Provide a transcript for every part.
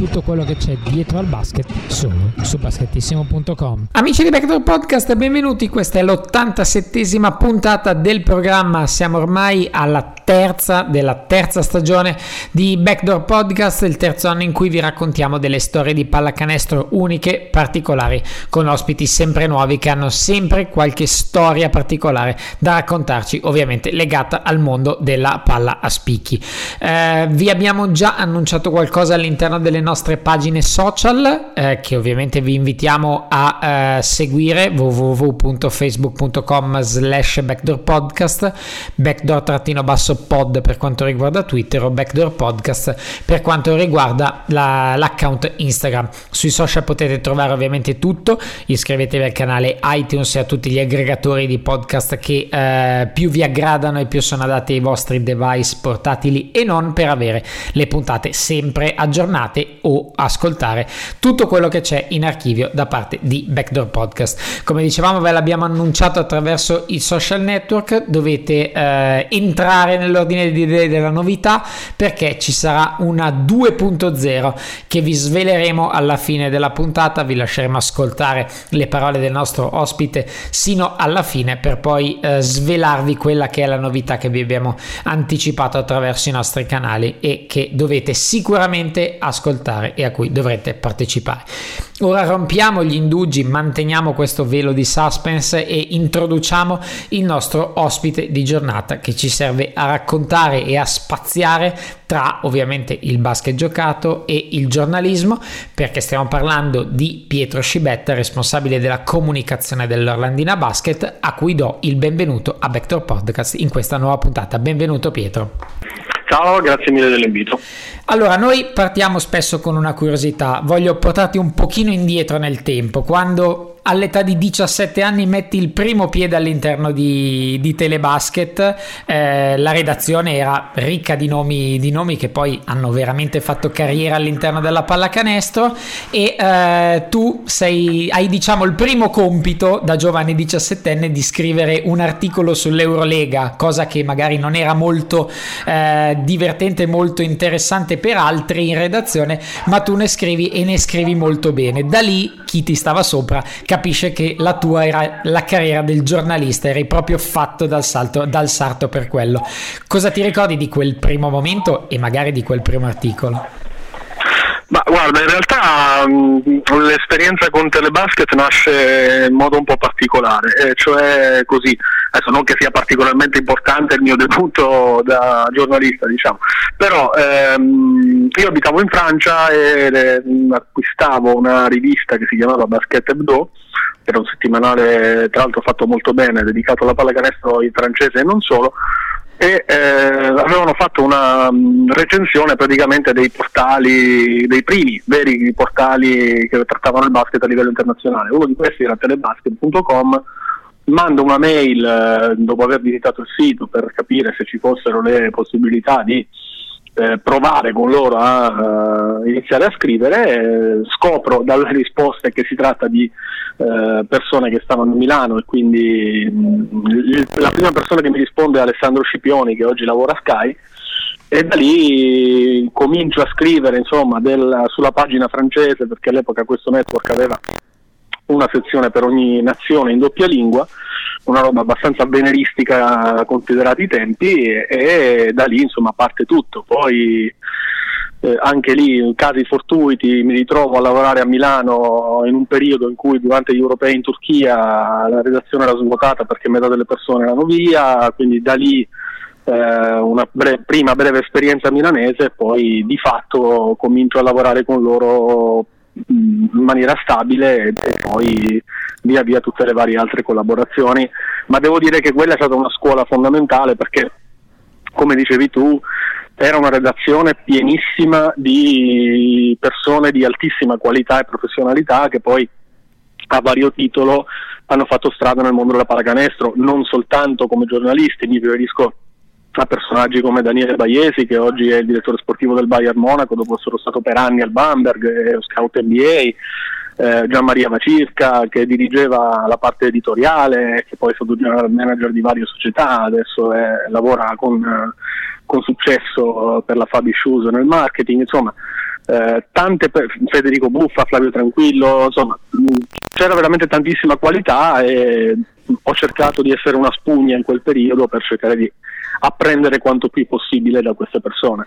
tutto quello che c'è dietro al basket solo su basketissimo.com. Amici di Backdoor Podcast, benvenuti, questa è l'87esima puntata del programma, siamo ormai alla terza della terza stagione di Backdoor Podcast, il terzo anno in cui vi raccontiamo delle storie di pallacanestro uniche, particolari, con ospiti sempre nuovi che hanno sempre qualche storia particolare da raccontarci, ovviamente legata al mondo della palla a spicchi. Eh, vi abbiamo già annunciato qualcosa all'interno delle nostre pagine social eh, che ovviamente vi invitiamo a eh, seguire www.facebook.com slash backdoor podcast backdoor-basso pod per quanto riguarda Twitter o backdoor podcast per quanto riguarda la, l'account Instagram. Sui social potete trovare ovviamente tutto iscrivetevi al canale iTunes e a tutti gli aggregatori di podcast che eh, più vi aggradano e più sono adatti ai vostri device portatili e non per avere le puntate sempre aggiornate o ascoltare tutto quello che c'è in archivio da parte di Backdoor Podcast. Come dicevamo, ve l'abbiamo annunciato attraverso i social network, dovete eh, entrare nell'ordine di idee della novità perché ci sarà una 2.0 che vi sveleremo alla fine della puntata, vi lasceremo ascoltare le parole del nostro ospite sino alla fine per poi eh, svelarvi quella che è la novità che vi abbiamo anticipato attraverso i nostri canali e che dovete sicuramente ascoltare e a cui dovrete partecipare. Ora rompiamo gli indugi, manteniamo questo velo di suspense e introduciamo il nostro ospite di giornata che ci serve a raccontare e a spaziare tra ovviamente il basket giocato e il giornalismo perché stiamo parlando di Pietro Scibetta, responsabile della comunicazione dell'Orlandina Basket, a cui do il benvenuto a Vector Podcast in questa nuova puntata. Benvenuto Pietro. Ciao, grazie mille dell'invito. Allora, noi partiamo spesso con una curiosità, voglio portarti un pochino indietro nel tempo, quando all'età di 17 anni metti il primo piede all'interno di, di Telebasket, eh, la redazione era ricca di nomi, di nomi, che poi hanno veramente fatto carriera all'interno della pallacanestro e eh, tu sei, hai diciamo il primo compito da giovane 17enne di scrivere un articolo sull'Eurolega, cosa che magari non era molto eh, divertente, molto interessante per altri in redazione, ma tu ne scrivi e ne scrivi molto bene. Da lì chi ti stava sopra capisce che la tua era la carriera del giornalista, eri proprio fatto dal, salto, dal sarto per quello. Cosa ti ricordi di quel primo momento e magari di quel primo articolo? Ma guarda, in realtà mh, l'esperienza con Telebasket nasce in modo un po' particolare, eh, cioè così, adesso non che sia particolarmente importante il mio debutto da giornalista, diciamo, però ehm, io abitavo in Francia e eh, acquistavo una rivista che si chiamava Basket Hebdo, che era un settimanale tra l'altro fatto molto bene, dedicato alla pallacanestro in francese e non solo, e eh, avevano fatto una mh, recensione praticamente dei portali, dei primi veri portali che trattavano il basket a livello internazionale. Uno di questi era telebasket.com. Mando una mail eh, dopo aver visitato il sito per capire se ci fossero le possibilità di eh, provare con loro a uh, iniziare a scrivere, eh, scopro dalle risposte che si tratta di eh, persone che stavano a Milano e quindi mh, mm, la prima persona che mi risponde è Alessandro Scipioni che oggi lavora a Sky e da lì comincio a scrivere insomma, del, sulla pagina francese perché all'epoca questo network aveva una sezione per ogni nazione in doppia lingua, una roba abbastanza veneristica considerati i tempi e, e da lì insomma parte tutto. Poi eh, anche lì in casi fortuiti mi ritrovo a lavorare a Milano in un periodo in cui durante gli europei in Turchia la redazione era svuotata perché metà delle persone erano via, quindi da lì eh, una bre- prima breve esperienza milanese e poi di fatto comincio a lavorare con loro in maniera stabile e poi via via tutte le varie altre collaborazioni, ma devo dire che quella è stata una scuola fondamentale perché come dicevi tu era una redazione pienissima di persone di altissima qualità e professionalità che poi a vario titolo hanno fatto strada nel mondo della pallacanestro, non soltanto come giornalisti, mi riferisco a personaggi come Daniele Baiesi che oggi è il direttore sportivo del Bayern Monaco dopo essere stato per anni al Bamberg e scout NBA eh, Gian Maria Macirca che dirigeva la parte editoriale, che poi è stato general manager di varie società, adesso è, lavora con, con, successo per la Fabi Shoes nel marketing, insomma eh, tante Federico Buffa, Flavio Tranquillo, insomma c'era veramente tantissima qualità e ho cercato di essere una spugna in quel periodo per cercare di apprendere quanto più possibile da queste persone.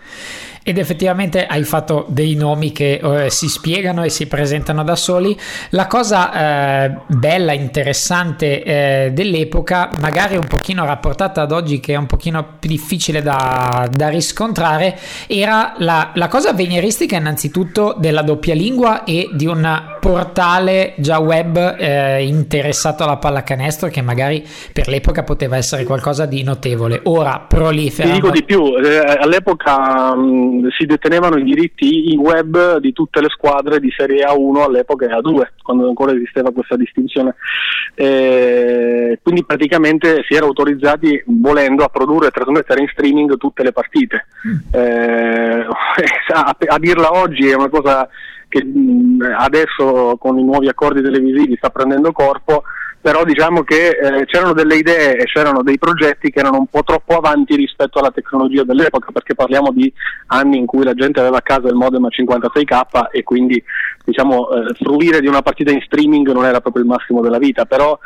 Ed effettivamente hai fatto dei nomi che eh, si spiegano e si presentano da soli. La cosa eh, bella, interessante eh, dell'epoca, magari un pochino rapportata ad oggi, che è un pochino più difficile da, da riscontrare, era la, la, cosa avveniristica innanzitutto della doppia lingua e di un portale già web eh, interessato alla pallacanestro che magari per l'epoca poteva essere qualcosa di notevole. Ora prolifera. Ti dico di più, eh, all'epoca mh, si detenevano i diritti in web di tutte le squadre di Serie A1 all'epoca e A2, quando ancora esisteva questa distinzione. Eh, quindi praticamente si era autorizzati volendo a produrre e trasmettere in streaming tutte le partite. Mm. Eh, a, a dirla oggi è una cosa che adesso con i nuovi accordi televisivi sta prendendo corpo però diciamo che eh, c'erano delle idee e c'erano dei progetti che erano un po' troppo avanti rispetto alla tecnologia dell'epoca, perché parliamo di anni in cui la gente aveva a casa il modem a 56k e quindi diciamo, eh, fruire di una partita in streaming non era proprio il massimo della vita, però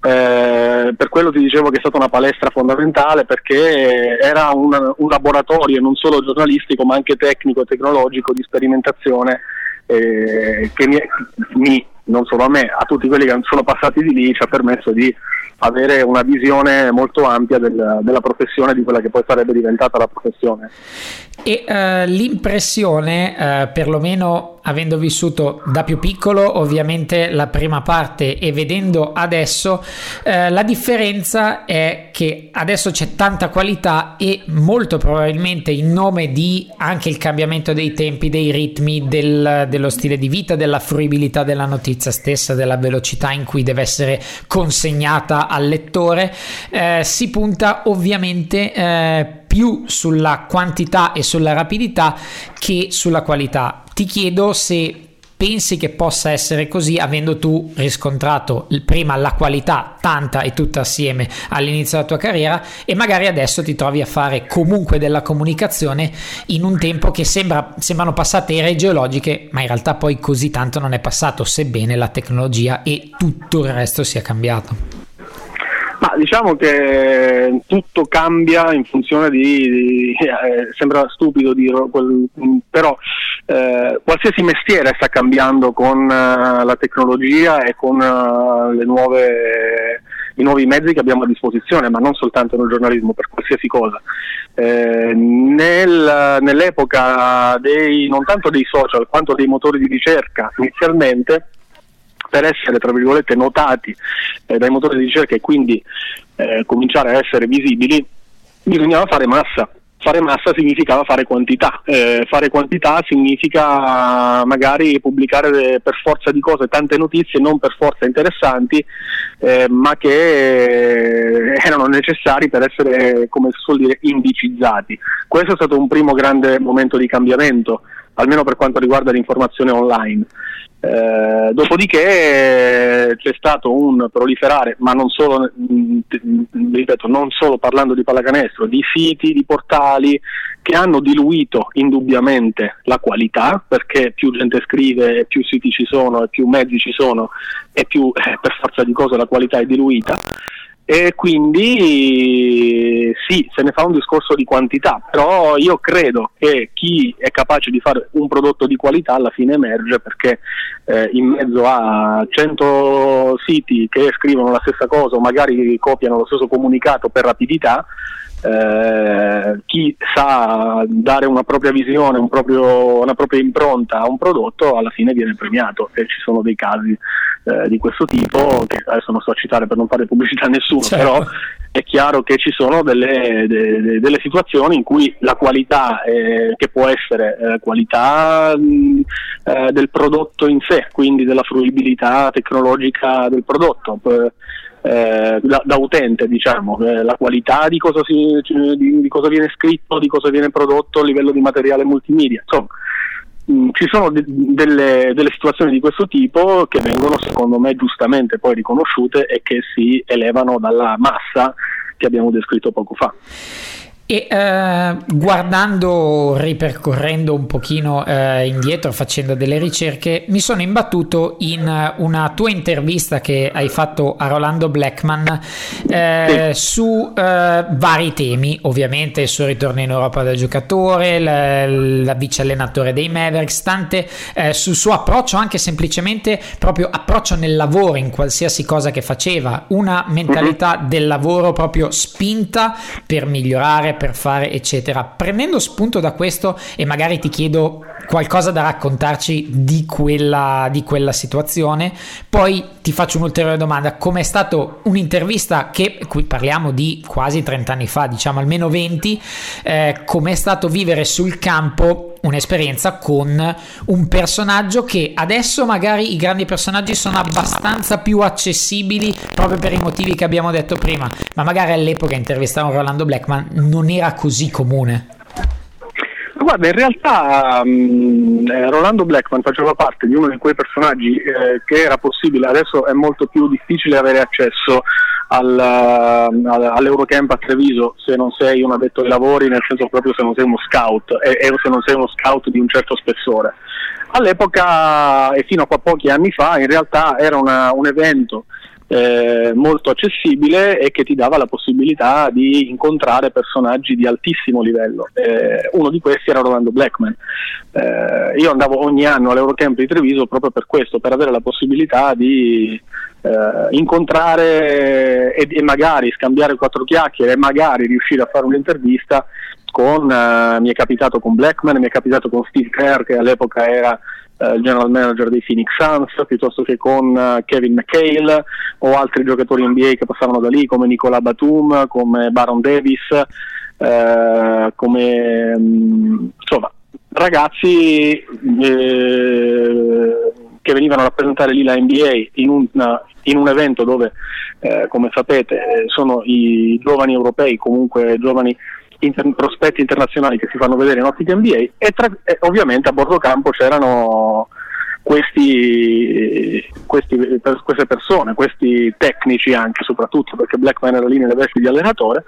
eh, per quello ti dicevo che è stata una palestra fondamentale perché era un, un laboratorio non solo giornalistico ma anche tecnico e tecnologico di sperimentazione eh, che mi, mi non solo a me, a tutti quelli che sono passati di lì ci ha permesso di avere una visione molto ampia del, della professione, di quella che poi sarebbe diventata la professione. E uh, l'impressione, uh, perlomeno avendo vissuto da più piccolo ovviamente la prima parte e vedendo adesso, uh, la differenza è che adesso c'è tanta qualità e molto probabilmente in nome di anche il cambiamento dei tempi, dei ritmi, del, dello stile di vita, della fruibilità della notizia stessa, della velocità in cui deve essere consegnata al lettore, si punta ovviamente più sulla quantità e sulla rapidità che sulla qualità. Ti chiedo se pensi che possa essere così avendo tu riscontrato prima la qualità tanta e tutta assieme all'inizio della tua carriera e magari adesso ti trovi a fare comunque della comunicazione in un tempo che sembra, sembrano passate ere geologiche ma in realtà poi così tanto non è passato sebbene la tecnologia e tutto il resto sia cambiato. Ma diciamo che tutto cambia in funzione di, di eh, sembra stupido dirlo, però eh, qualsiasi mestiere sta cambiando con uh, la tecnologia e con uh, nuove, i nuovi mezzi che abbiamo a disposizione, ma non soltanto nel giornalismo, per qualsiasi cosa. Eh, nel, nell'epoca dei, non tanto dei social quanto dei motori di ricerca inizialmente, per essere tra virgolette notati eh, dai motori di ricerca e quindi eh, cominciare a essere visibili, bisognava fare massa. Fare massa significava fare quantità, eh, fare quantità significa magari pubblicare per forza di cose tante notizie non per forza interessanti, eh, ma che erano necessari per essere, come si suol dire, indicizzati. Questo è stato un primo grande momento di cambiamento, almeno per quanto riguarda l'informazione online. Eh, dopodiché eh, c'è stato un proliferare, ma non solo, mh, mm, ripeto, non solo parlando di pallacanestro, di siti, di portali che hanno diluito indubbiamente la qualità, perché più gente scrive, più siti ci sono più mezzi ci sono e più eh, per forza di cose la qualità è diluita e quindi sì, se ne fa un discorso di quantità, però io credo che chi è capace di fare un prodotto di qualità alla fine emerge perché eh, in mezzo a 100 siti che scrivono la stessa cosa o magari copiano lo stesso comunicato per rapidità, eh, chi sa dare una propria visione, un proprio, una propria impronta a un prodotto alla fine viene premiato e ci sono dei casi eh, di questo tipo che adesso non sto a citare per non fare pubblicità a nessuno, certo. però è chiaro che ci sono delle, de, delle situazioni in cui la qualità, eh, che può essere eh, qualità mh, eh, del prodotto in sé, quindi della fruibilità tecnologica del prodotto, eh, da, da, utente, diciamo, eh, la qualità di cosa, si, di, di cosa, viene scritto, di cosa viene prodotto a livello di materiale multimedia. Insomma, ci sono de- delle, delle, situazioni di questo tipo che vengono secondo me giustamente poi riconosciute e che si elevano dalla massa che abbiamo descritto poco fa. E eh, guardando, ripercorrendo un pochino eh, indietro, facendo delle ricerche, mi sono imbattuto in una tua intervista che hai fatto a Rolando Blackman eh, su eh, vari temi, ovviamente il suo ritorno in Europa da giocatore, la, la vice allenatore dei Mavericks, tante eh, sul suo approccio, anche semplicemente proprio approccio nel lavoro, in qualsiasi cosa che faceva, una mentalità uh-huh. del lavoro proprio spinta per migliorare per fare, eccetera. Prendendo spunto da questo e magari ti chiedo qualcosa da raccontarci di quella, di quella situazione, poi ti faccio un'ulteriore domanda. Com'è stato un'intervista che, qui parliamo di quasi 30 anni fa, diciamo almeno 20, eh, com'è stato vivere sul campo un'esperienza con un personaggio che adesso magari i grandi personaggi sono abbastanza più accessibili proprio per i motivi che abbiamo detto prima, ma magari all'epoca intervistare un Rolando Blackman non era così comune. Guarda, in realtà um, Rolando Blackman faceva parte di uno di quei personaggi eh, che era possibile, adesso è molto più difficile avere accesso al, all'Eurocamp a Treviso se non sei un addetto ai lavori, nel senso proprio se non sei uno scout e, e se non sei uno scout di un certo spessore. All'epoca e fino a pochi anni fa in realtà era una, un evento eh, molto accessibile e che ti dava la possibilità di incontrare personaggi di altissimo livello. Eh, uno di questi era Rolando Blackman. Eh, io andavo ogni anno all'Eurocamp di Treviso proprio per questo, per avere la possibilità di eh, incontrare e, e, magari scambiare quattro chiacchiere e magari riuscire a fare un'intervista con, eh, mi è capitato con Blackman, mi è capitato con Steve Kerr che all'epoca era il general manager dei Phoenix Suns, piuttosto che con uh, Kevin McHale o altri giocatori NBA che passavano da lì come Nicola Batum, come Baron Davis, eh, come mh, insomma ragazzi eh, che venivano a rappresentare lì la NBA in un, in un evento dove, eh, come sapete, sono i giovani europei, comunque giovani inter- prospetti internazionali che si fanno vedere in ottica NBA e, tra- e ovviamente a bordo campo c'erano questi, questi, queste persone, questi tecnici anche soprattutto perché Blackman era lì nelle vesti di allenatore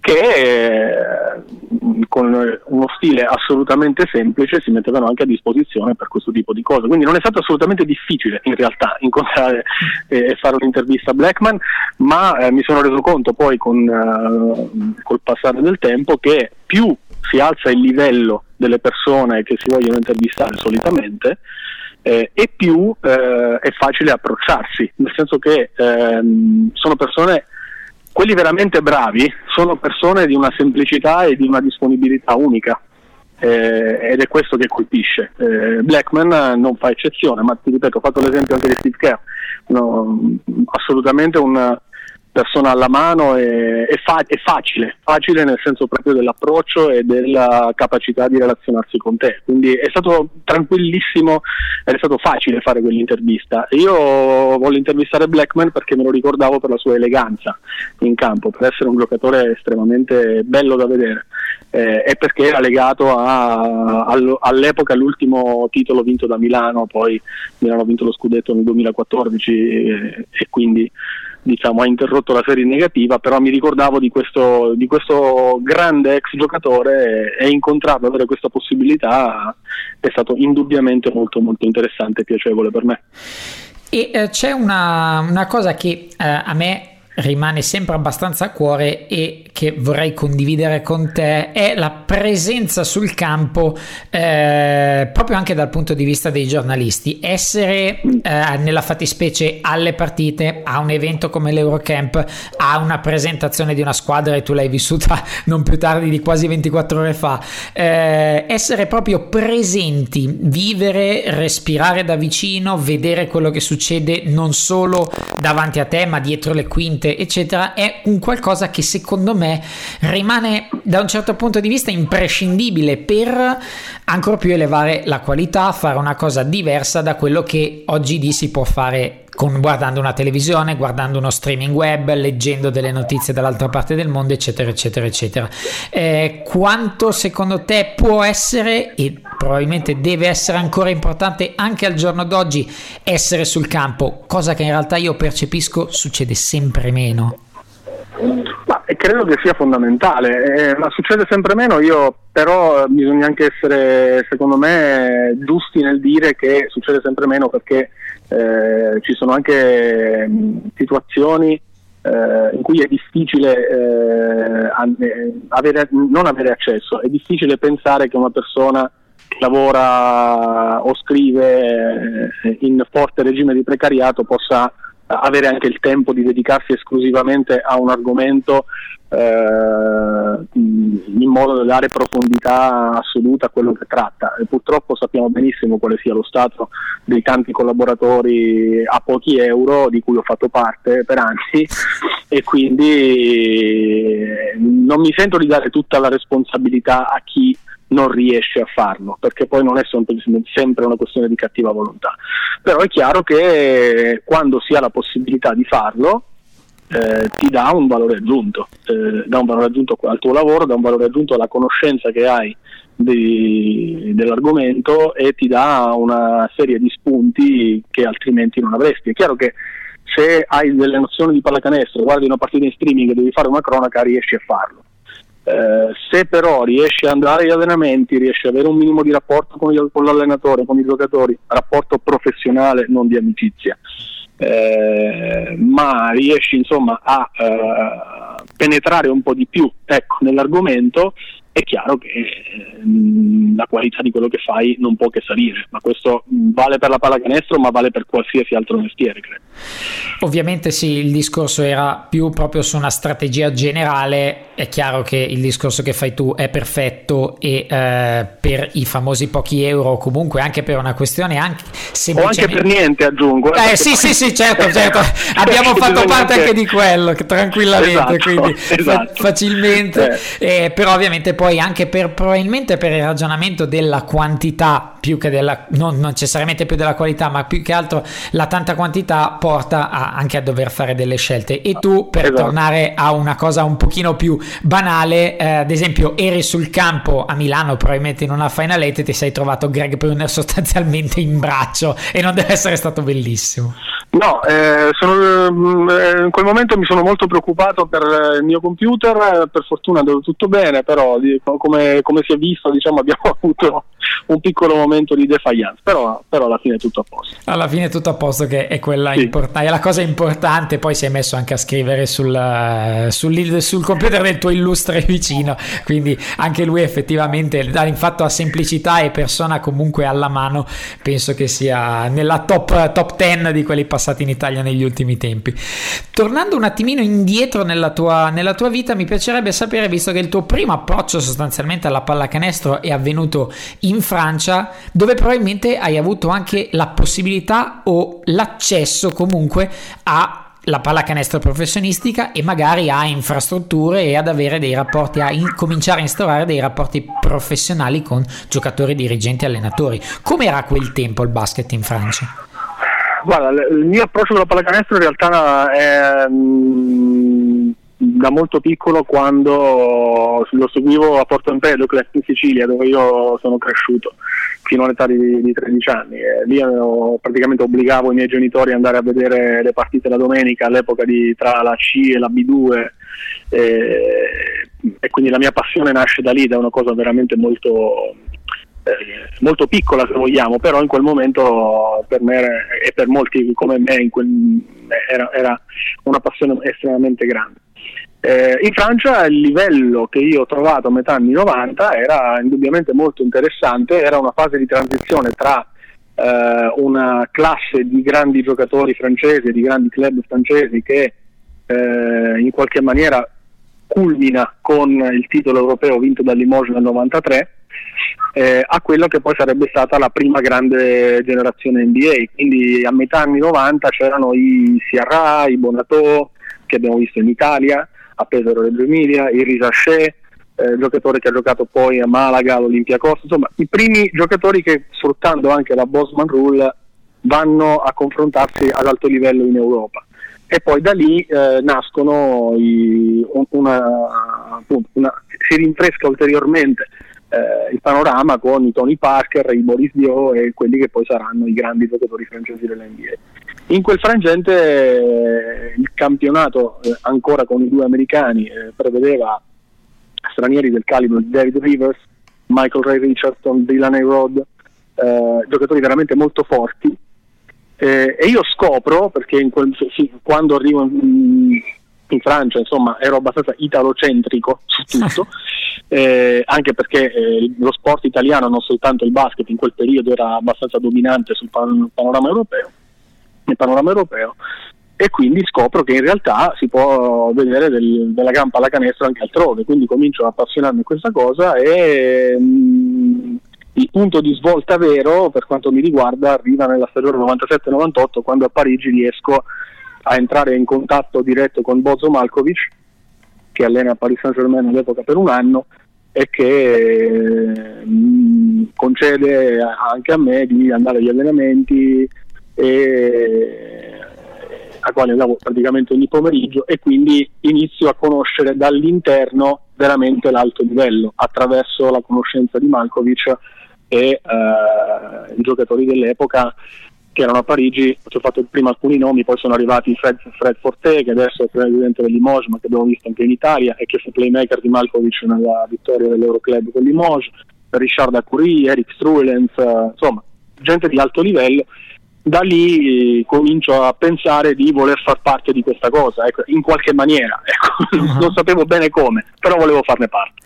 che eh, con uno stile assolutamente semplice si mettevano anche a disposizione per questo tipo di cose. Quindi non è stato assolutamente difficile in realtà incontrare e fare un'intervista a Blackman, ma eh, mi sono reso conto poi con eh, col passare del tempo che più si alza il livello delle persone che si vogliono intervistare solitamente, eh, e più eh, è facile approcciarsi, nel senso che ehm, sono persone quelli veramente bravi sono persone di una semplicità e di una disponibilità unica eh, ed è questo che colpisce. Eh, Blackman non fa eccezione, ma ti ripeto, ho fatto l'esempio anche di Steve Kerr, no, assolutamente un, persona alla mano è, è, fa- è, facile, facile nel senso proprio dell'approccio e della capacità di relazionarsi con te. Quindi è stato tranquillissimo, è stato facile fare quell'intervista. Io voglio intervistare Blackman perché me lo ricordavo per la sua eleganza in campo, per essere un giocatore estremamente bello da vedere. Eh, e perché era legato a, a, all'epoca all'ultimo titolo vinto da Milano, poi Milano ha vinto lo scudetto nel 2014 e, e quindi diciamo, ha interrotto la serie negativa, però mi ricordavo di questo, di questo grande ex giocatore e, e incontrarlo, avere questa possibilità è stato indubbiamente molto molto interessante e piacevole per me. E eh, c'è una, una, cosa che eh, a me rimane sempre abbastanza a cuore e che vorrei condividere con te è la presenza sul campo eh, proprio anche dal punto di vista dei giornalisti. Essere eh, nella fattispecie alle partite a un evento come l'Eurocamp a una presentazione di una squadra e tu l'hai vissuta non più tardi di quasi 24 ore fa eh, essere proprio presenti vivere respirare da vicino vedere quello che succede non solo davanti a te ma dietro le quinte eccetera, è un qualcosa che secondo me rimane da un certo punto di vista imprescindibile per ancora più elevare la qualità, fare una cosa diversa da quello che oggi si può fare con, guardando una televisione, guardando uno streaming web, leggendo delle notizie dall'altra parte del mondo, eccetera, eccetera, eccetera. Eh, quanto secondo te può essere e probabilmente deve essere ancora importante anche al giorno d'oggi essere sul campo, cosa che in realtà io percepisco succede sempre meno? Ma credo che sia fondamentale, eh, ma succede sempre meno, io però bisogna anche essere, secondo me, giusti nel dire che succede sempre meno perché eh, ci sono anche mh, situazioni eh, in cui è difficile eh, avere, non avere accesso, è difficile pensare che una persona che lavora o scrive eh, in forte regime di precariato possa avere anche il tempo di dedicarsi esclusivamente a un argomento eh, in modo da dare profondità assoluta a quello che tratta. E purtroppo sappiamo benissimo quale sia lo stato dei tanti collaboratori a pochi euro di cui ho fatto parte per anni e quindi non mi sento di dare tutta la responsabilità a chi non riesce a farlo, perché poi non è sempre una questione di cattiva volontà. Però è chiaro che quando si ha la possibilità di farlo, eh, ti dà un valore aggiunto, eh, dà un valore aggiunto al tuo lavoro, dà un valore aggiunto alla conoscenza che hai di, dell'argomento e ti dà una serie di spunti che altrimenti non avresti. È chiaro che se hai delle nozioni di pallacanestro, guardi una partita in streaming e devi fare una cronaca, riesci a farlo eh, se però riesci ad andare agli allenamenti, riesci ad avere un minimo di rapporto con, gli, con l'allenatore, con i giocatori, rapporto professionale, non di amicizia, eh, ma riesci insomma a eh, penetrare un po' di più ecco, nell'argomento, è chiaro che eh, la qualità di quello che fai non può che salire, ma questo vale per la pallacanestro, ma vale per qualsiasi altro mestiere, credo. Ovviamente sì, il discorso era più proprio su una strategia generale, è chiaro che il discorso che fai tu è perfetto e eh, per i famosi pochi euro, comunque anche per una questione anche semplicemente... O anche per niente aggiungo. Eh, eh sì, sì, sì, certo, certo. abbiamo fatto parte anche di quello, tranquillamente, esatto, quindi esatto. facilmente, eh. Eh, però ovviamente poi anche per probabilmente per il ragionamento della quantità più che della non necessariamente più della qualità ma più che altro la tanta quantità porta a, anche a dover fare delle scelte e tu per esatto. tornare a una cosa un pochino più banale eh, ad esempio eri sul campo a Milano probabilmente in una final eight e ti sei trovato Greg Brunner sostanzialmente in braccio e non deve essere stato bellissimo No, eh, sono, mm, eh, in quel momento mi sono molto preoccupato per il mio computer, per fortuna è andato tutto bene, però come, come si è visto diciamo, abbiamo avuto un piccolo momento di defiance, però, però, alla fine è tutto a posto. Alla fine è tutto a posto, che è, quella sì. import- è la cosa importante. Poi si è messo anche a scrivere sul, sul, sul, computer del tuo illustre vicino, quindi anche lui effettivamente, in fatto a semplicità e persona comunque alla mano, penso che sia nella top, top 10 di quelli passati in Italia negli ultimi tempi. Tornando un attimino indietro nella tua, nella tua vita, mi piacerebbe sapere, visto che il tuo primo approccio sostanzialmente alla pallacanestro è avvenuto in Francia, dove probabilmente hai avuto anche la possibilità o l'accesso comunque a la pallacanestro professionistica e magari a infrastrutture e ad avere dei rapporti, a in, cominciare a instaurare dei rapporti professionali con giocatori, dirigenti, allenatori. Com'era quel tempo il basket in Francia? Guarda, il mio approccio con la pallacanestro in realtà è mm, da molto piccolo quando lo seguivo a Porto Empedocle in Sicilia dove io sono cresciuto fino all'età di, di 13 anni. E lì ero, praticamente obbligavo i miei genitori ad andare a vedere le partite la domenica all'epoca di, tra la C e la B2 e, e quindi la mia passione nasce da lì da una cosa veramente molto eh, molto piccola se vogliamo, però in quel momento per me e per molti come me quel, era, era, una passione estremamente grande. Eh, in Francia il livello che io ho trovato a metà anni 90 era indubbiamente molto interessante, era una fase di transizione tra eh, una classe di grandi giocatori francesi, di grandi club francesi che eh, in qualche maniera culmina con il titolo europeo vinto da Limoges nel 93 eh, a quello che poi sarebbe stata la prima grande generazione NBA. Quindi a metà anni 90 c'erano i Sierra, i Bonato, che abbiamo visto in Italia, a Pesaro Reggio Emilia, il Risaché, eh, giocatore che ha giocato poi a Malaga, all'Olimpia Costa, insomma i primi giocatori che sfruttando anche la Bosman Rule vanno a confrontarsi ad alto livello in Europa e poi da lì eh, nascono i, una, appunto, una, si rinfresca ulteriormente eh, il panorama con i Tony Parker, i Dio e quelli che poi saranno i grandi giocatori francesi dell'NBA. In quel frangente eh, il campionato eh, ancora con i due americani eh, prevedeva stranieri del calibro di David Rivers, Michael Ray Richardson, Dylan A. Rod, eh, giocatori veramente molto forti eh, e io scopro, perché quel, sì, quando arrivo in, in, Francia insomma ero abbastanza italocentrico su tutto, eh, anche perché eh, lo sport italiano, non soltanto il basket, in quel periodo era abbastanza dominante sul pan- panorama europeo, nel panorama europeo. E quindi scopro che in realtà si può vedere del, della gran pallacanestro anche altrove, quindi comincio a appassionarmi di questa cosa e mh, mm, il punto di svolta vero per quanto mi riguarda arriva nella stagione 97-98 quando a Parigi riesco a entrare in contatto diretto con Bozo Malkovic che allena a Paris Saint Germain all'epoca per un anno e che mh, mm, concede anche a me di andare agli allenamenti e a quale lavoro praticamente ogni pomeriggio e quindi inizio a conoscere dall'interno veramente l'alto livello attraverso la conoscenza di Malkovic e eh, i giocatori dell'epoca che erano a Parigi, ho fatto prima alcuni nomi, poi sono arrivati Fred, Fred Forte che adesso è presidente dell'Limoges ma che abbiamo visto anche in Italia e che fu playmaker di Malkovic nella vittoria dell'Euroclub con Limoges, Richard Acuri, Eric Struelens, insomma gente di alto livello da lì comincio a pensare di voler far parte di questa cosa, ecco, in qualche maniera, ecco. non sapevo bene come, però volevo farne parte.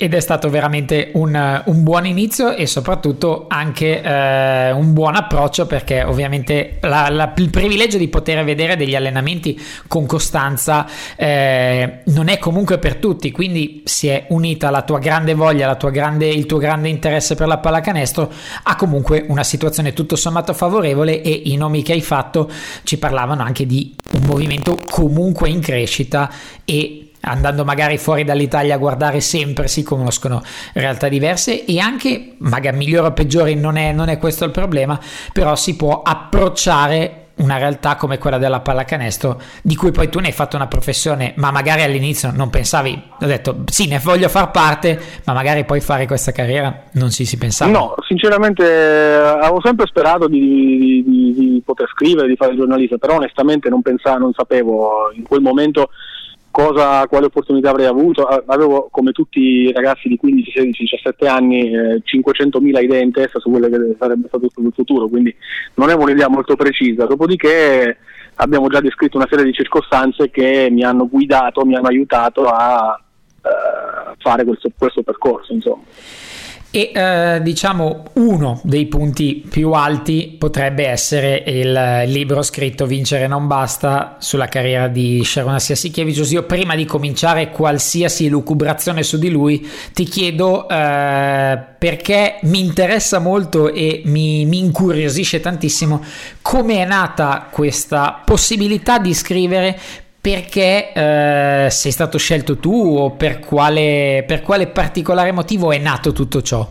Ed è stato veramente un, un, buon inizio e soprattutto anche eh, un buon approccio perché ovviamente la, la, il privilegio di poter vedere degli allenamenti con costanza eh, non è comunque per tutti, quindi si è unita la tua grande voglia, tua grande, il tuo grande interesse per la pallacanestro a comunque una situazione tutto sommato favorevole e i nomi che hai fatto ci parlavano anche di un movimento comunque in crescita e andando magari fuori dall'Italia a guardare sempre si conoscono realtà diverse e anche magari migliore o peggiore non è, non è questo il problema però si può approcciare una realtà come quella della pallacanestro di cui poi tu ne hai fatto una professione ma magari all'inizio non pensavi ho detto sì ne voglio far parte ma magari poi fare questa carriera non si, si pensava. No sinceramente avevo sempre sperato di, di, di poter scrivere di fare giornalista però onestamente non pensavo non sapevo in quel momento cosa, quale opportunità avrei avuto. Avevo come tutti i ragazzi di 15, 16, 17 anni eh, 500.000 idee in testa su quello che sarebbe stato il futuro, quindi non avevo un'idea molto precisa. Dopodiché abbiamo già descritto una serie di circostanze che mi hanno guidato, mi hanno aiutato a eh, fare questo, questo percorso. Insomma. E eh, diciamo uno dei punti più alti potrebbe essere il libro scritto Vincere non basta sulla carriera di Sharon Asiasikiewicz. Io prima di cominciare qualsiasi lucubrazione su di lui ti chiedo eh, perché mi interessa molto e mi, mi incuriosisce tantissimo come è nata questa possibilità di scrivere perché eh, sei stato scelto tu o per quale, per quale particolare motivo è nato tutto ciò?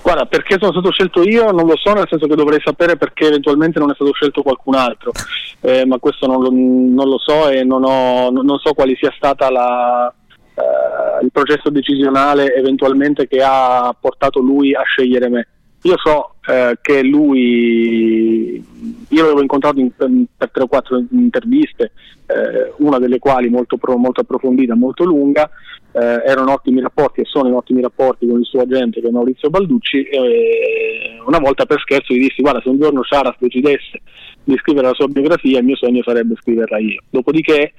Guarda, perché sono stato scelto io non lo so, nel senso che dovrei sapere perché eventualmente non è stato scelto qualcun altro, eh, ma questo non lo, non lo, so e non, ho, non so quale sia stata la, eh, il processo decisionale eventualmente che ha portato lui a scegliere me. Io so eh, che lui, io l'avevo incontrato in, per tre o quattro interviste, eh, una delle quali molto, molto approfondita, molto lunga, eh, erano ottimi rapporti e sono in ottimi rapporti con il suo agente che è Maurizio Balducci e una volta per scherzo gli dissi guarda se un giorno Sharas decidesse di scrivere la sua biografia il mio sogno sarebbe scriverla io. Dopodiché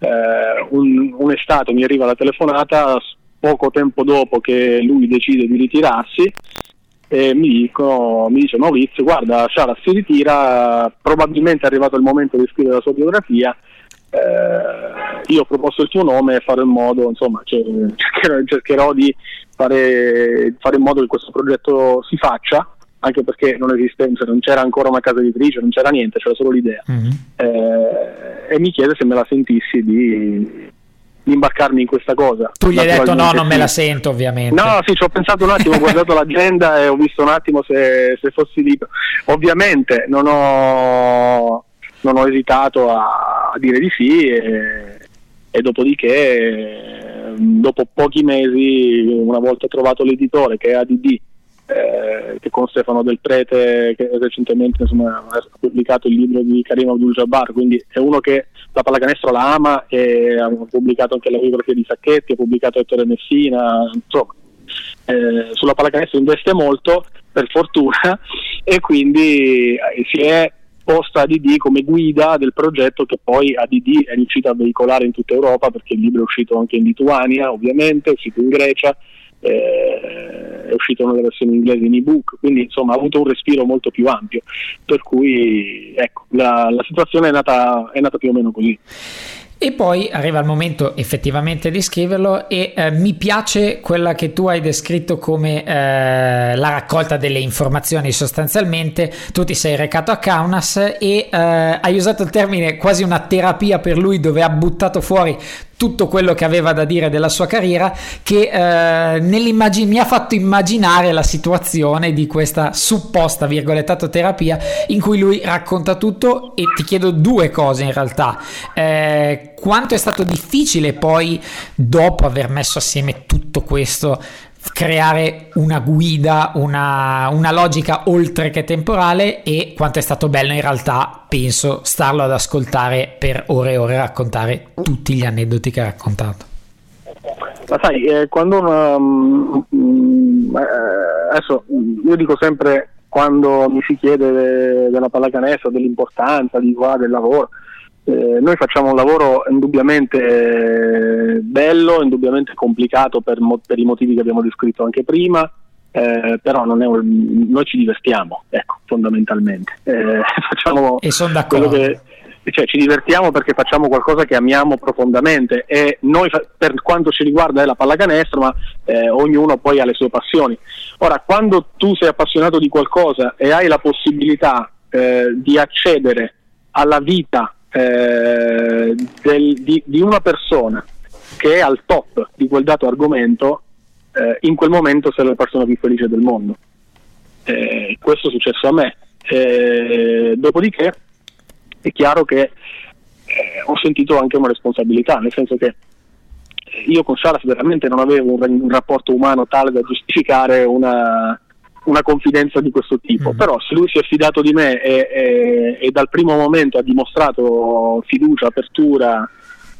eh, un, un'estate mi arriva la telefonata poco tempo dopo che lui decide di ritirarsi e mi, dico, mi dice Maurizio guarda Sciara si ritira probabilmente è arrivato il momento di scrivere la sua biografia eh, io ho proposto il tuo nome e farò in modo insomma cioè, cercherò, cercherò, di fare, fare, in modo che questo progetto si faccia anche perché non esiste, cioè non c'era ancora una casa editrice, non c'era niente, c'era solo l'idea. Mm-hmm. Eh, e mi chiede se me la sentissi di, di imbarcarmi in questa cosa. Tu gli hai detto no, non me la sento ovviamente. No, sì, ci ho pensato un attimo, ho guardato l'agenda e ho visto un attimo se, se fossi libero. Ovviamente non ho, non ho esitato a, a, dire di sì e, e dopodiché, dopo pochi mesi, una volta trovato l'editore che è ADD, eh, che con Stefano Del Prete che recentemente insomma, ha pubblicato il libro di Karim Abdul Jabbar quindi è uno che la pallacanestro la ama e ha pubblicato anche la biografia di Sacchetti ha pubblicato Ettore Messina insomma eh, sulla pallacanestro investe molto per fortuna e quindi eh, si è posta ADD come guida del progetto che poi ADD è riuscita a veicolare in tutta Europa perché il libro è uscito anche in Lituania ovviamente, è uscito in Grecia eh, è uscita una versione inglese in ebook, quindi insomma ha avuto un respiro molto più ampio, per cui ecco, la, la situazione è nata, è nata più o meno così. E poi arriva il momento effettivamente di scriverlo e eh, mi piace quella che tu hai descritto come eh, la raccolta delle informazioni sostanzialmente. Tu ti sei recato a Kaunas e eh, hai usato il termine quasi una terapia per lui dove ha buttato fuori tutto quello che aveva da dire della sua carriera che eh, mi ha fatto immaginare la situazione di questa supposta virgolettato terapia in cui lui racconta tutto e ti chiedo due cose in realtà eh, quanto è stato difficile poi dopo aver messo assieme tutto questo creare una guida, una, una, logica oltre che temporale e quanto è stato bello in realtà, penso, starlo ad ascoltare per ore e ore raccontare tutti gli aneddoti che ha raccontato. Ma sai, eh, quando una, um, eh, adesso io dico sempre quando mi si chiede della pallacanestro, dell'importanza di qua, del lavoro, eh, noi facciamo un lavoro indubbiamente bello, indubbiamente complicato per, mo- per, i motivi che abbiamo descritto anche prima, eh, però un... noi ci divertiamo, ecco, fondamentalmente. Eh, facciamo e sono d'accordo. Che, cioè, ci divertiamo perché facciamo qualcosa che amiamo profondamente e noi per quanto ci riguarda è la pallacanestro, ma eh, ognuno poi ha le sue passioni. Ora, quando tu sei appassionato di qualcosa e hai la possibilità eh, di accedere alla vita eh, del, di, di, una persona che è al top di quel dato argomento, eh, in quel momento sei la persona più felice del mondo. Eh, questo è successo a me. Eh, dopodiché è chiaro che eh, ho sentito anche una responsabilità, nel senso che io con Saras veramente non avevo un, un rapporto umano tale da giustificare una, una confidenza di questo tipo, mm. però se lui si è fidato di me e, e, e dal primo momento ha dimostrato fiducia, apertura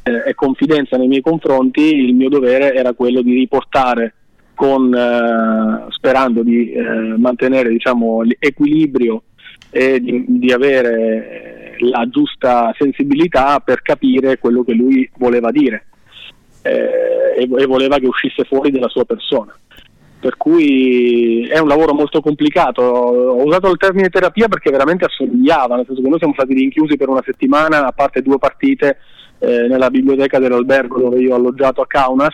eh, e confidenza nei miei confronti, il mio dovere era quello di riportare con, eh, sperando di eh, mantenere diciamo, l'equilibrio e di, di avere la giusta sensibilità per capire quello che lui voleva dire eh, e, e voleva che uscisse fuori dalla sua persona per cui è un lavoro molto complicato. Ho usato il termine terapia perché veramente assomigliava, nel senso che noi siamo stati rinchiusi per una settimana, a parte due partite, eh, nella biblioteca dell'albergo dove io ho alloggiato a Kaunas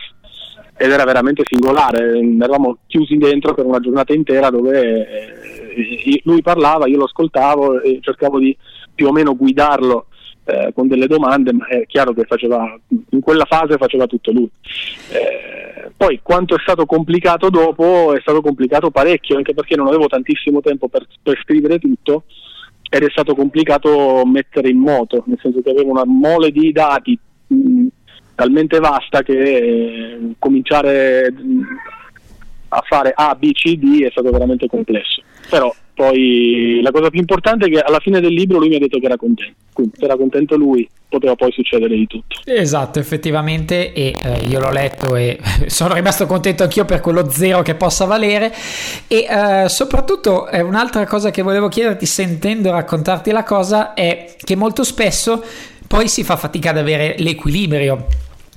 ed era veramente singolare, eravamo chiusi dentro per una giornata intera dove eh, lui parlava, io lo ascoltavo e cercavo di più o meno guidarlo eh, con delle domande, ma è chiaro che faceva, in quella fase faceva tutto lui. Eh, poi quanto è stato complicato dopo è stato complicato parecchio, anche perché non avevo tantissimo tempo per, per scrivere tutto ed è stato complicato mettere in moto, nel senso che avevo una mole di dati mh, talmente vasta che eh, cominciare mh, a fare A, B, C, D è stato veramente complesso. Però poi la cosa più importante è che alla fine del libro lui mi ha detto che era contento, quindi se era contento lui poteva poi succedere di tutto. Esatto, effettivamente, e eh, io l'ho letto e sono rimasto contento anch'io per quello zero che possa valere. E eh, soprattutto eh, un'altra cosa che volevo chiederti sentendo raccontarti la cosa è che molto spesso poi si fa fatica ad avere l'equilibrio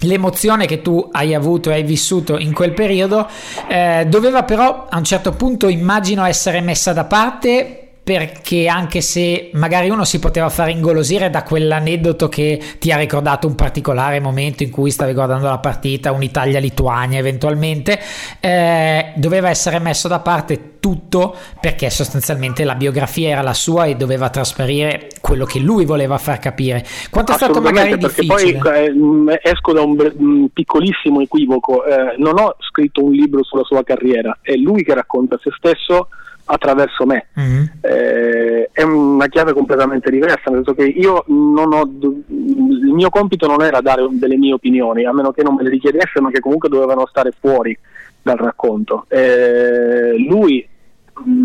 l'emozione che tu hai avuto e hai vissuto in quel periodo eh, doveva però a un certo punto immagino essere messa da parte perché anche se magari uno si poteva fare ingolosire da quell'aneddoto che ti ha ricordato un particolare momento in cui stavi guardando la partita, un'Italia-Lituania eventualmente, eh, doveva essere messo da parte tutto perché sostanzialmente la biografia era la sua e doveva trasparire quello che lui voleva far capire. Quanto è stato magari difficile? Poi eh, esco da un, un piccolissimo equivoco, eh, non ho scritto un libro sulla sua carriera, è lui che racconta se stesso attraverso me. Mm-hmm. Eh, è una chiave completamente diversa, nel senso che io non ho, il mio compito non era dare delle mie opinioni, a meno che non me le richiedesse, ma che comunque dovevano stare fuori dal racconto. Eh, lui,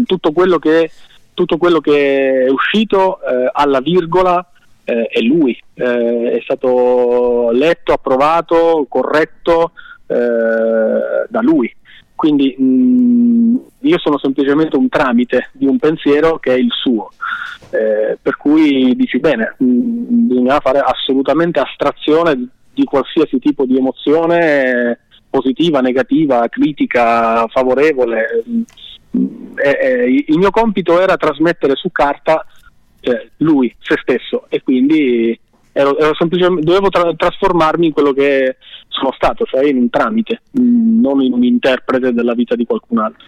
tutto quello che, tutto quello che è uscito eh, alla virgola eh, è lui, eh, è stato letto, approvato, corretto eh, da lui. Quindi mh, io sono semplicemente un tramite di un pensiero che è il suo. Eh, per cui dici bene, mh, bisogna fare assolutamente astrazione di qualsiasi tipo di emozione positiva, negativa, critica, favorevole. Eh, eh, il mio compito era trasmettere su carta eh, lui, se stesso, e quindi ero, ero dovevo tra- trasformarmi in quello che sono stato, cioè in un tramite, non in un interprete della vita di qualcun altro.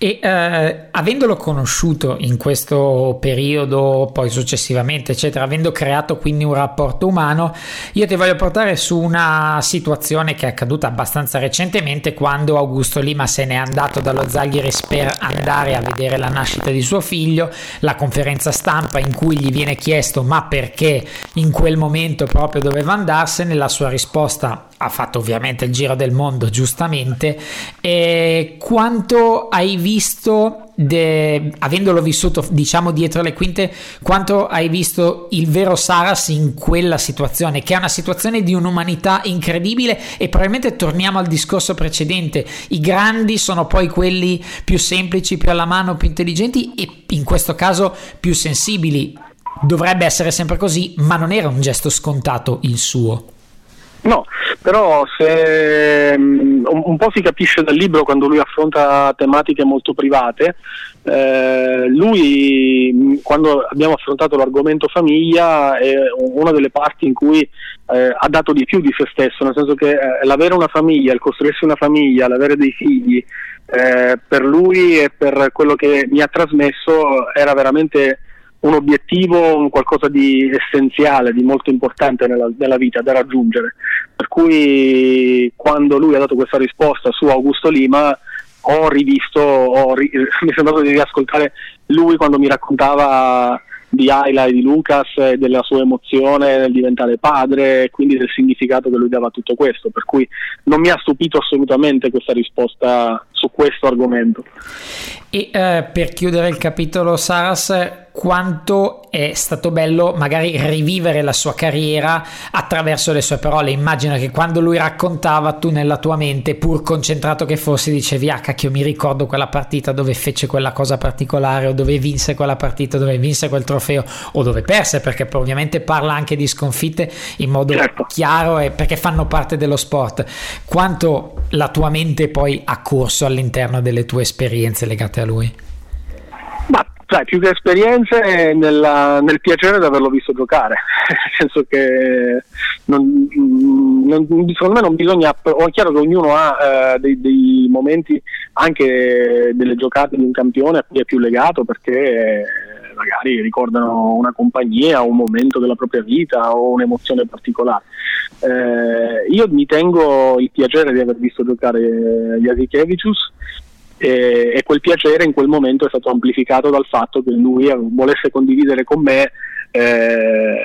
E eh, avendolo conosciuto in questo periodo, poi successivamente, eccetera, avendo creato quindi un rapporto umano, io ti voglio portare su una situazione che è accaduta abbastanza recentemente quando Augusto Lima se n'è andato dallo Zaghiris per andare a vedere la nascita di suo figlio, la conferenza stampa in cui gli viene chiesto ma perché in quel momento proprio doveva andarsene, la sua risposta ha fatto ovviamente il giro del mondo giustamente, e quanto hai visto visto, de, avendolo vissuto diciamo dietro le quinte, quanto hai visto il vero Saras in quella situazione, che è una situazione di un'umanità incredibile e probabilmente torniamo al discorso precedente, i grandi sono poi quelli più semplici, più alla mano, più intelligenti e in questo caso più sensibili. Dovrebbe essere sempre così, ma non era un gesto scontato il suo. No, però se, um, un, po' si capisce dal libro quando lui affronta tematiche molto private. Eh, lui, quando abbiamo affrontato l'argomento famiglia, è una delle parti in cui eh, ha dato di più di se stesso, nel senso che eh, l'avere una famiglia, il costruirsi una famiglia, l'avere dei figli, eh, per lui e per quello che mi ha trasmesso era veramente un obiettivo, un qualcosa di essenziale, di molto importante nella, nella, vita da raggiungere. Per cui quando lui ha dato questa risposta su Augusto Lima ho rivisto, ho ri- mi è sembrato di riascoltare lui quando mi raccontava di Ayla e di Lucas e della sua emozione nel diventare padre e quindi del significato che lui dava a tutto questo, per cui non mi ha stupito assolutamente questa risposta su questo argomento. E eh, per chiudere il capitolo Saras, quanto è stato bello magari rivivere la sua carriera attraverso le sue parole. Immagina che quando lui raccontava, tu nella tua mente, pur concentrato che fossi, dicevi: Ah, cacchio, mi ricordo quella partita dove fece quella cosa particolare, o dove vinse quella partita, dove vinse quel trofeo, o dove perse, perché ovviamente parla anche di sconfitte in modo certo. chiaro e perché fanno parte dello sport. Quanto la tua mente poi ha corso all'interno delle tue esperienze legate a lui? Ma sai, più che esperienze nella, nel piacere di averlo visto giocare, nel senso che non, non, secondo me non bisogna, è chiaro che ognuno ha eh, dei, dei, momenti, anche delle giocate di un campione a cui è più legato perché eh, magari ricordano una compagnia, un momento della propria vita o un'emozione particolare. Eh, io mi tengo il piacere di aver visto giocare Jasikevicius e, e, quel piacere in quel momento è stato amplificato dal fatto che lui volesse condividere con me eh,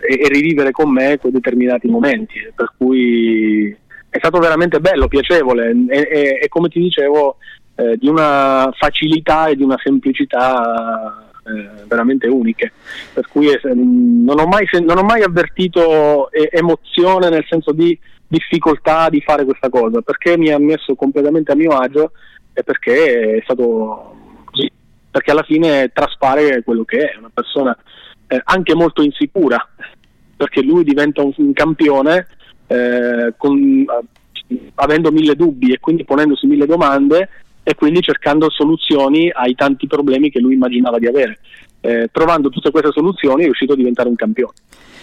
e, e, rivivere con me quei determinati momenti, per cui è stato veramente bello, piacevole. E, e come ti dicevo eh, di una facilità e di una semplicità eh, veramente uniche, per cui eh, non, ho mai, non, ho mai, avvertito emozione nel senso di difficoltà di fare questa cosa, perché mi ha messo completamente a mio agio e perché è stato così, perché alla fine traspare quello che è, una persona eh, anche molto insicura, perché lui diventa un, un campione eh, con, avendo mille dubbi e quindi ponendosi mille domande e quindi cercando soluzioni ai tanti problemi che lui immaginava di avere. Eh, trovando tutte queste soluzioni è riuscito a diventare un campione.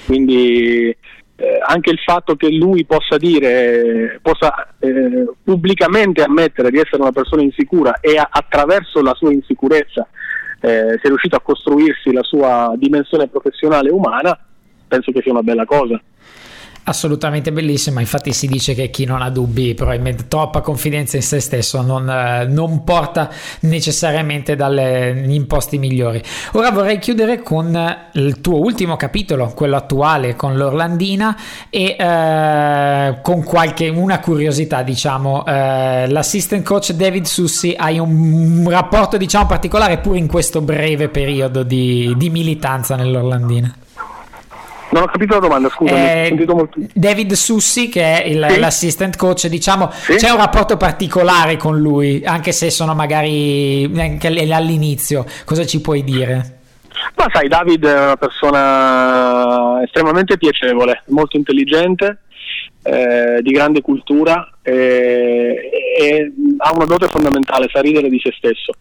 Quindi eh, anche il fatto che lui possa dire, possa eh, pubblicamente ammettere di essere una persona insicura e a- attraverso la sua insicurezza eh, sia riuscito a costruirsi la sua dimensione professionale umana, penso che sia una bella cosa. Assolutamente bellissima, infatti si dice che chi non ha dubbi, probabilmente troppa confidenza in se stesso, non, eh, non porta necessariamente dagli imposti migliori. Ora vorrei chiudere con il tuo ultimo capitolo, quello attuale con l'Orlandina e eh, con qualche, una curiosità diciamo, eh, l'assistant coach David Sussi hai un, un, rapporto diciamo particolare pure in questo breve periodo di, di militanza nell'Orlandina. Non ho capito la domanda, scusa. Eh, molto... David Sussi, che è il, sì? l'assistant coach, diciamo, sì? c'è un rapporto particolare con lui, anche se sono magari anche all'inizio. Cosa ci puoi dire? Ma sai, David è una persona estremamente piacevole, molto intelligente, eh, di grande cultura e, e ha una dote fondamentale, sa ridere di se stesso.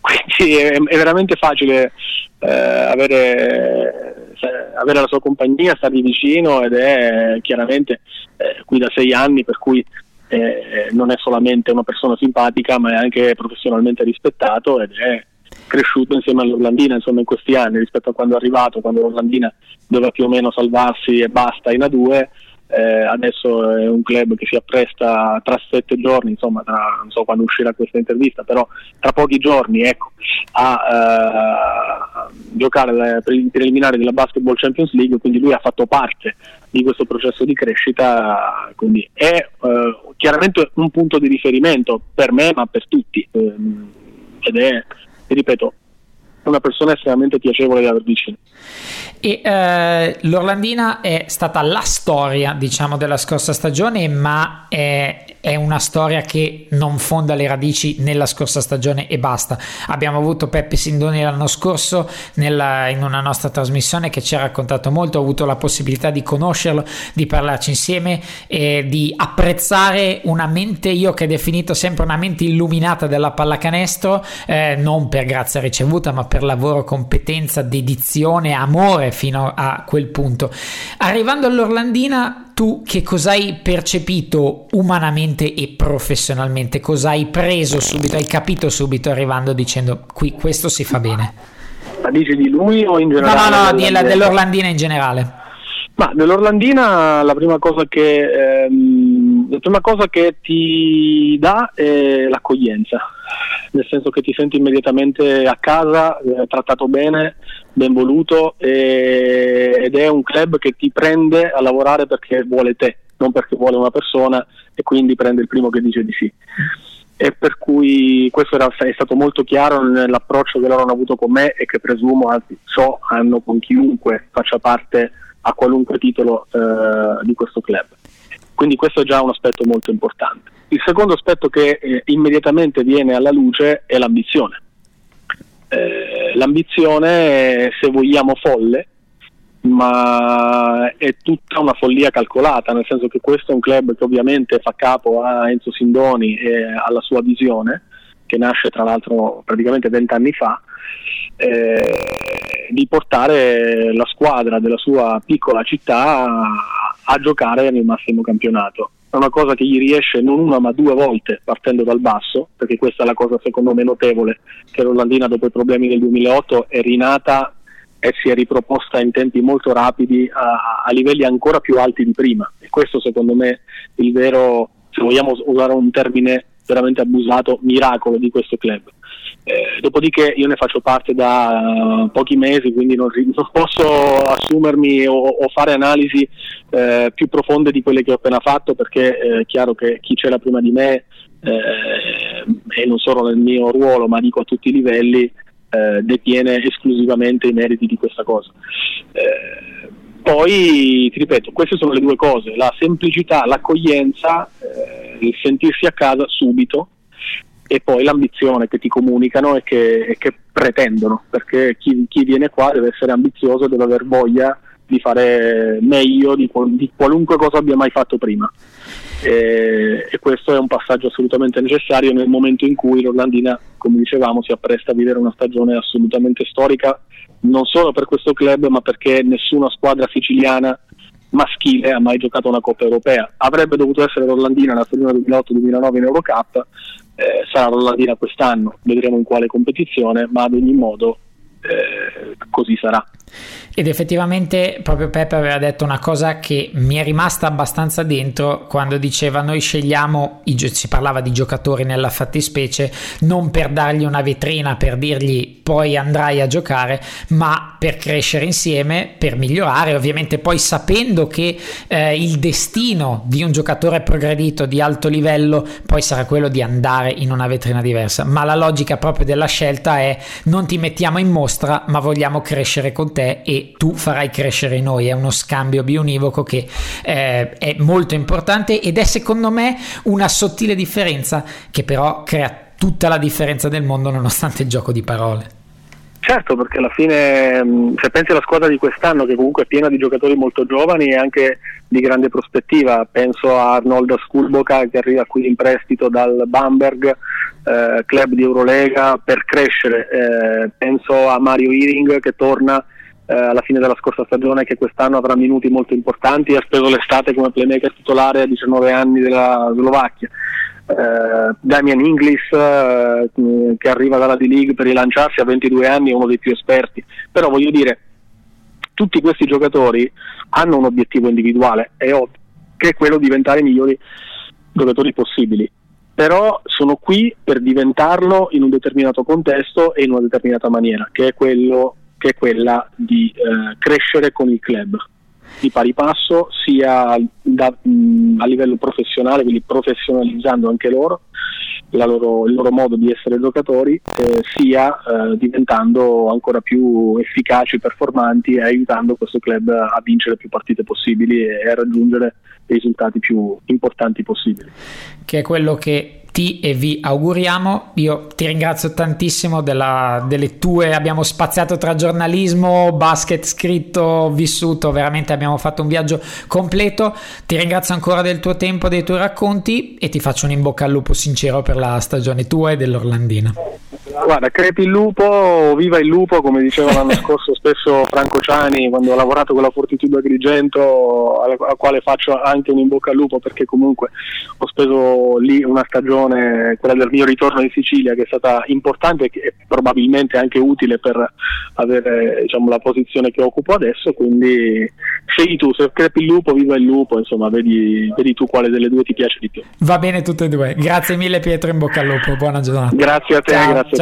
Quindi è, è veramente facile eh, avere avere la sua compagnia, stargli vicino ed è chiaramente eh, qui da sei anni per cui eh, non è solamente una persona simpatica ma è anche professionalmente rispettato ed è cresciuto insieme all'Orlandina insomma in questi anni rispetto a quando è arrivato, quando l'Orlandina doveva più o meno salvarsi e basta in A2 eh, adesso è un club che si appresta tra sette giorni, insomma, tra, non so quando uscirà questa intervista, però tra pochi giorni ecco, a eh, giocare i preliminari della Basketball Champions League, quindi lui ha fatto parte di questo processo di crescita, quindi è eh, chiaramente un punto di riferimento per me ma per tutti. Ehm, ed è, ripeto, una persona estremamente piacevole da aver vicino. E eh, l'Orlandina è stata la storia, diciamo, della scorsa stagione, ma è, è, una storia che non fonda le radici nella scorsa stagione e basta. Abbiamo avuto Peppe Sindoni l'anno scorso nella, in una nostra trasmissione che ci ha raccontato molto, ho avuto la possibilità di conoscerlo, di parlarci insieme e di apprezzare una mente, io che ho definito sempre una mente illuminata della pallacanestro, eh, non per grazia ricevuta, ma per lavoro, competenza, dedizione, amore fino a quel punto. Arrivando all'Orlandina, tu che cosa hai percepito umanamente e professionalmente? Cosa hai preso subito, hai capito subito arrivando dicendo qui questo si fa bene? Ma dici di lui o in generale? No, no, no, della, dell'Orlandina in generale. Ma dell'Orlandina la prima cosa che ehm, la prima cosa che ti dà è l'accoglienza, nel senso che ti senti immediatamente a casa, eh, trattato bene, ben voluto e, ed è un club che ti prende a lavorare perché vuole te, non perché vuole una persona e quindi prende il primo che dice di sì. E per cui questo era, è stato molto chiaro nell'approccio che loro hanno avuto con me e che presumo, anzi so, hanno con chiunque faccia parte a qualunque titolo eh, di questo club. Quindi questo è già un aspetto molto importante. Il secondo aspetto che eh, immediatamente viene alla luce è l'ambizione eh, l'ambizione, se vogliamo, folle, ma è tutta una follia calcolata, nel senso che questo è un club che ovviamente fa capo a Enzo Sindoni e alla sua visione, che nasce tra l'altro praticamente vent'anni fa, eh, di portare la squadra della sua piccola città a, a giocare nel massimo campionato. È una cosa che gli riesce non una ma due volte partendo dal basso, perché questa è la cosa secondo me notevole, che l'Ollandina dopo i problemi del 2008 è rinata e si è riproposta in tempi molto rapidi a, a livelli ancora più alti di prima e questo secondo me è il vero, se vogliamo usare un termine veramente abusato, miracolo di questo club. Eh, dopodiché io ne faccio parte da uh, pochi mesi, quindi non, non posso assumermi o, o fare analisi eh, più profonde di quelle che ho appena fatto, perché eh, è chiaro che chi c'era prima di me, eh, e non solo nel mio ruolo, ma dico a tutti i livelli, eh, detiene esclusivamente i meriti di questa cosa. poi, ti ripeto, queste sono le due cose, la semplicità, l'accoglienza, il sentirsi a casa subito, e poi l'ambizione che ti comunicano e che, e che pretendono, perché chi, chi, viene qua deve essere ambizioso, deve aver voglia di fare meglio di, di qualunque cosa abbia mai fatto prima. E, e, questo è un passaggio assolutamente necessario nel momento in cui l'Orlandina, come dicevamo, si appresta a vivere una stagione assolutamente storica, non solo per questo club, ma perché nessuna squadra siciliana maschile ha mai giocato una Coppa Europea. Avrebbe dovuto essere l'Orlandina la stagione 2008-2009 in Eurocup, eh, sarà l'Orlandina quest'anno, vedremo in quale competizione, ma ad ogni modo eh, così sarà. Ed effettivamente proprio Peppe aveva detto una cosa che mi è rimasta abbastanza dentro quando diceva noi scegliamo, si parlava di giocatori nella fattispecie, non per dargli una vetrina, per dirgli poi andrai a giocare, ma per crescere insieme, per migliorare, ovviamente poi sapendo che eh, il destino di un giocatore progredito di alto livello poi sarà quello di andare in una vetrina diversa, ma la logica proprio della scelta è non ti mettiamo in mostra, ma vogliamo crescere con te e tu farai crescere noi. È uno scambio bionivoco che eh, è molto importante ed è secondo me una sottile differenza che però crea tutta la differenza del mondo nonostante il gioco di parole. Certo, perché alla fine se pensi alla squadra di quest'anno che comunque è piena di giocatori molto giovani e anche di grande prospettiva, penso a Arnold Skulboka che arriva qui in prestito dal Bamberg, eh, club di Eurolega per crescere, eh, penso a Mario Iring che torna eh, alla fine della scorsa stagione che quest'anno avrà minuti molto importanti, ha speso l'estate come playmaker titolare a 19 anni della Slovacchia. Uh, Damian Inglis uh, che arriva dalla D-League per rilanciarsi a 22 anni è uno dei più esperti. Però voglio dire tutti questi giocatori hanno un obiettivo individuale ovvio che è quello di diventare i migliori giocatori possibili però sono qui per diventarlo in un determinato contesto e in una determinata maniera che è quello che è quella di eh, crescere con il club. Di pari passo sia da, mh, a livello professionale, quindi professionalizzando anche loro, loro il loro modo di essere giocatori, eh, sia eh, diventando ancora più efficaci, performanti e aiutando questo club a vincere più partite possibili e a raggiungere i risultati più importanti possibili. Che è quello che ti e vi auguriamo. Io ti ringrazio tantissimo della, delle tue, abbiamo spaziato tra giornalismo, basket scritto, vissuto, veramente abbiamo fatto un viaggio completo. Ti ringrazio ancora del tuo tempo, dei tuoi racconti e ti faccio un in bocca al lupo sincero per la stagione tua e dell'Orlandina. Guarda, crepi il lupo, viva il lupo, come diceva l'anno scorso spesso Franco Ciani quando ho lavorato con la Fortitudo Agrigento, alla, alla quale faccio anche un in bocca al lupo perché comunque ho speso lì una stagione, quella del mio ritorno in Sicilia, che è stata importante e probabilmente anche utile per avere diciamo, la posizione che occupo adesso, quindi scegli tu, se crepi il lupo, viva il lupo, insomma, vedi, vedi tu quale delle due ti piace di più. Va bene tutte e due, grazie mille Pietro, in bocca al lupo, buona giornata. Grazie a te, ciao. grazie ciao.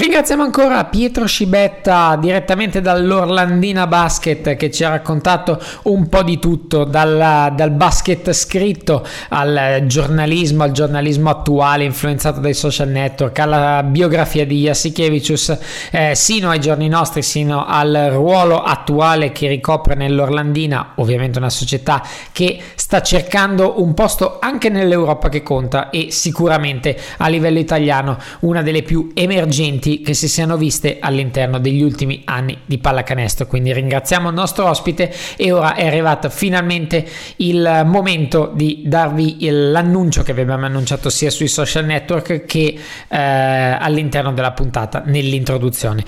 Ringraziamo ancora Pietro Scibetta direttamente dall'Orlandina Basket che ci ha raccontato un po' di tutto, dal, dal basket scritto al giornalismo, al giornalismo attuale influenzato dai social network, alla biografia di Jasikevicius, eh, sino ai giorni nostri, sino al ruolo attuale che ricopre nell'Orlandina, ovviamente una società che sta cercando un posto anche nell'Europa che conta e sicuramente a livello italiano una delle più emergenti che si siano viste all'interno degli ultimi anni di pallacanestro. Quindi ringraziamo il nostro ospite e ora è arrivato finalmente il momento di darvi l'annuncio che vi abbiamo annunciato sia sui social network che eh, all'interno della puntata nell'introduzione.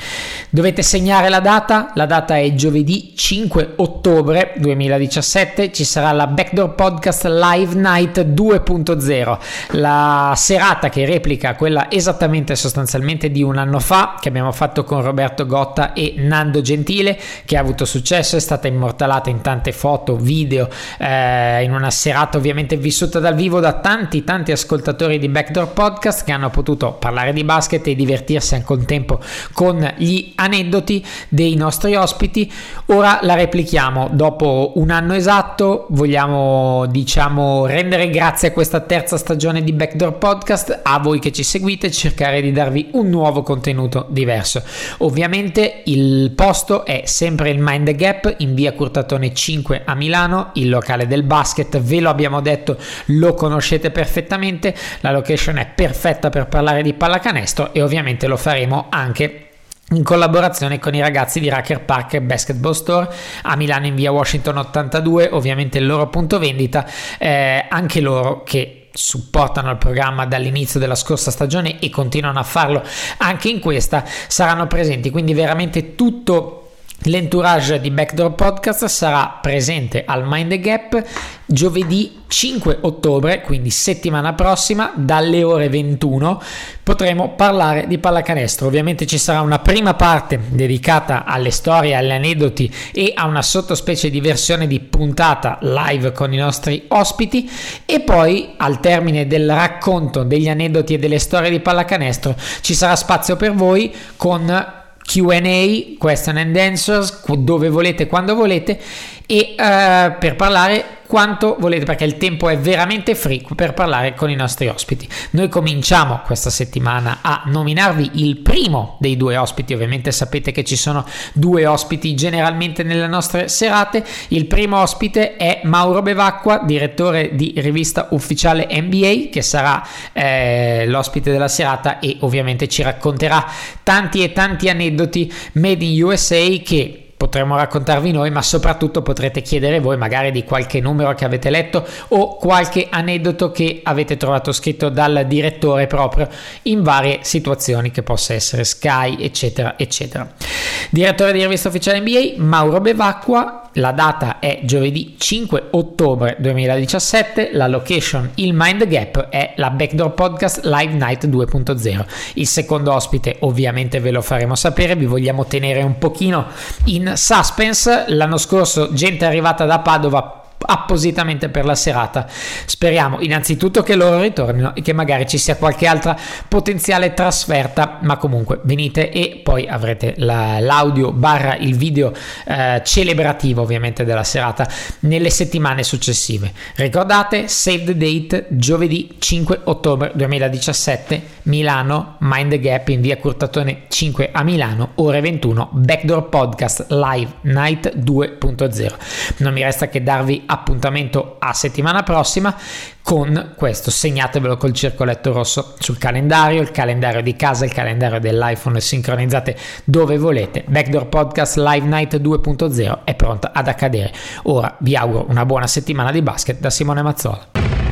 Dovete segnare la data, la data è giovedì 5 ottobre 2017, ci sarà la Backdoor Podcast Live Night 2.0, la serata che replica quella esattamente sostanzialmente di un anno fa che abbiamo fatto con Roberto Gotta e Nando Gentile che ha avuto successo, è stata immortalata in tante foto, video, eh, in una serata ovviamente vissuta dal vivo da tanti tanti ascoltatori di Backdoor Podcast che hanno potuto parlare di basket e divertirsi al contempo con gli aneddoti dei nostri ospiti. Ora la replichiamo dopo un anno esatto, vogliamo diciamo rendere grazie a questa terza stagione di Backdoor Podcast, a voi che ci seguite, cercare di darvi un nuovo contenuto diverso. Ovviamente il posto è sempre il Mind Gap in via Curtatone 5 a Milano, il locale del basket, ve lo abbiamo detto, lo conoscete perfettamente, la location è perfetta per parlare di pallacanestro e ovviamente lo faremo anche in collaborazione con i ragazzi di Racker Park Basketball Store a Milano in via Washington 82, ovviamente il loro punto vendita, eh, anche loro che supportano il programma dall'inizio della scorsa stagione e continuano a farlo anche in questa saranno presenti. Quindi veramente tutto L'entourage di Backdoor Podcast sarà presente al Mind the Gap giovedì 5 ottobre, quindi settimana prossima, dalle ore 21 potremo parlare di pallacanestro. Ovviamente ci sarà una prima parte dedicata alle storie, agli aneddoti e a una sottospecie di versione di puntata live con i nostri ospiti e poi al termine del racconto degli aneddoti e delle storie di pallacanestro ci sarà spazio per voi con QA, question and answers, dove volete, quando volete, e uh, per parlare quanto volete perché il tempo è veramente free per parlare con i nostri ospiti. Noi cominciamo questa settimana a nominarvi il primo dei due ospiti, ovviamente sapete che ci sono due ospiti generalmente nelle nostre serate. Il primo ospite è Mauro Bevacqua, direttore di rivista ufficiale NBA, che sarà eh, l'ospite della serata e ovviamente ci racconterà tanti e tanti aneddoti made in USA che potremmo raccontarvi noi, ma soprattutto potrete chiedere voi magari di qualche numero che avete letto o qualche aneddoto che avete trovato scritto dal direttore proprio in varie situazioni che possa essere Sky, eccetera, eccetera. Direttore di rivista ufficiale NBA Mauro Bevacqua, la data è giovedì 5 ottobre 2017, la location il Mind Gap è la Backdoor Podcast Live Night 2.0. Il secondo ospite ovviamente ve lo faremo sapere, vi vogliamo tenere un pochino in suspense. L'anno scorso gente arrivata da Padova appositamente per la serata. Speriamo innanzitutto che loro ritornino e che magari ci sia qualche altra potenziale trasferta, ma comunque venite e poi avrete la, l'audio barra il video eh, celebrativo ovviamente della serata nelle settimane successive. Ricordate, save the date, giovedì 5 ottobre 2017, Milano, Mind the Gap in via Curtatone 5 a Milano, ore 21, Backdoor Podcast Live Night 2.0. Non mi resta che darvi appuntamento a settimana prossima con questo. Segnatevelo col circoletto rosso sul calendario il calendario di casa il calendario dell'iPhone sincronizzate dove volete. Backdoor Podcast Live Night 2.0 è pronta ad accadere. Ora vi auguro una buona settimana di basket da Simone Mazzola